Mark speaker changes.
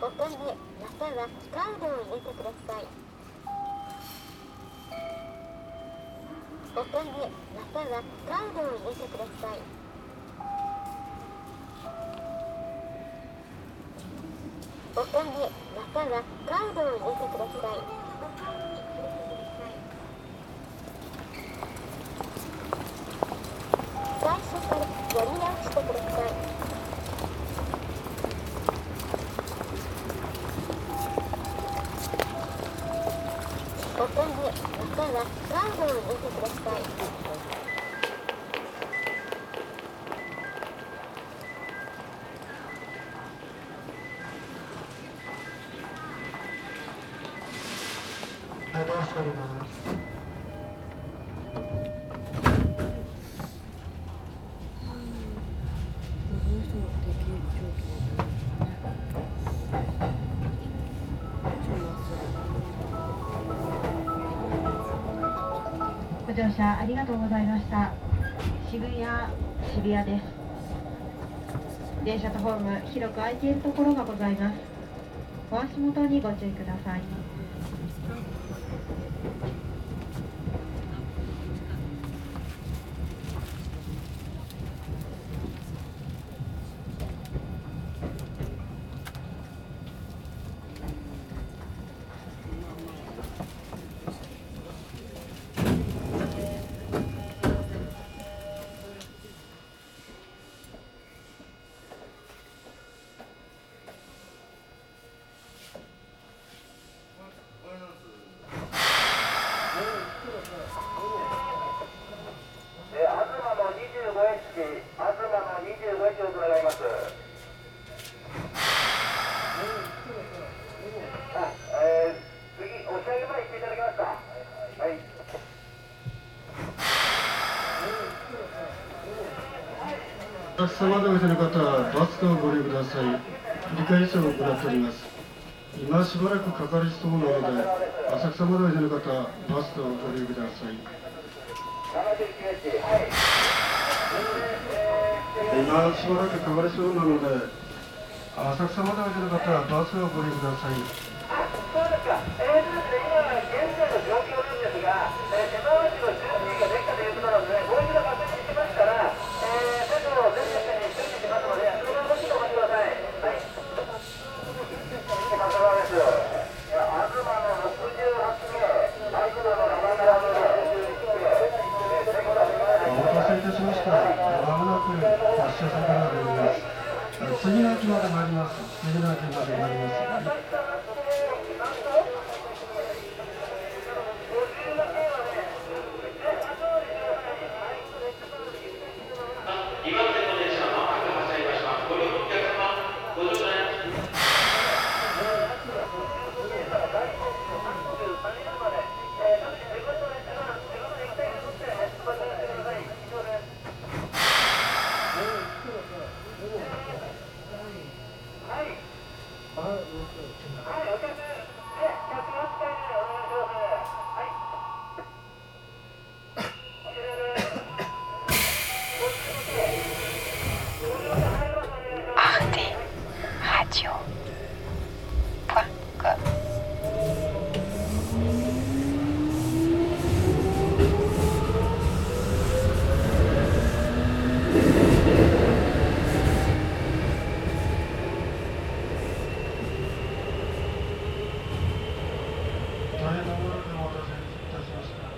Speaker 1: お金またはカードを入れてください。お金またはカードを入れてください。お金またはカードを入れてください。最初からやり直してください。お金また。はカードを入れてください
Speaker 2: は
Speaker 3: 乗車ありがとうございました。渋谷渋谷です。電車とホーム広く空いているところがございます。お足元にご注意ください
Speaker 4: えー、東の25駅、東の25駅を伺います。あ、えー、次、押し上げまで行っていただけますか。はい。
Speaker 2: 浅草窓口の方はバスをご利用ください。理解書を行っております。今しばらくかかりそうなので浅草窓口の方はバスをご利用ください。
Speaker 4: 79駅、はい。
Speaker 2: 今しばらくかかりそうなので浅草窓口の方はバスをご利用ください
Speaker 4: あ、そうですか。えーとですね、今、現在の状況なんですが、えー、手回しの準備ができたということなので、もう一度確認しましたら、えー、セットを全列に一人にしますので、そのままちょっとお待ちください。はい。長谷川です。いや、東の68名、大工道の生並びの61名、えー、セコダ
Speaker 2: お待たせいたしましたまもなく発車するからでございます次の駅まで参ります次の駅まで参ります。大変なものでお待たせいたしました。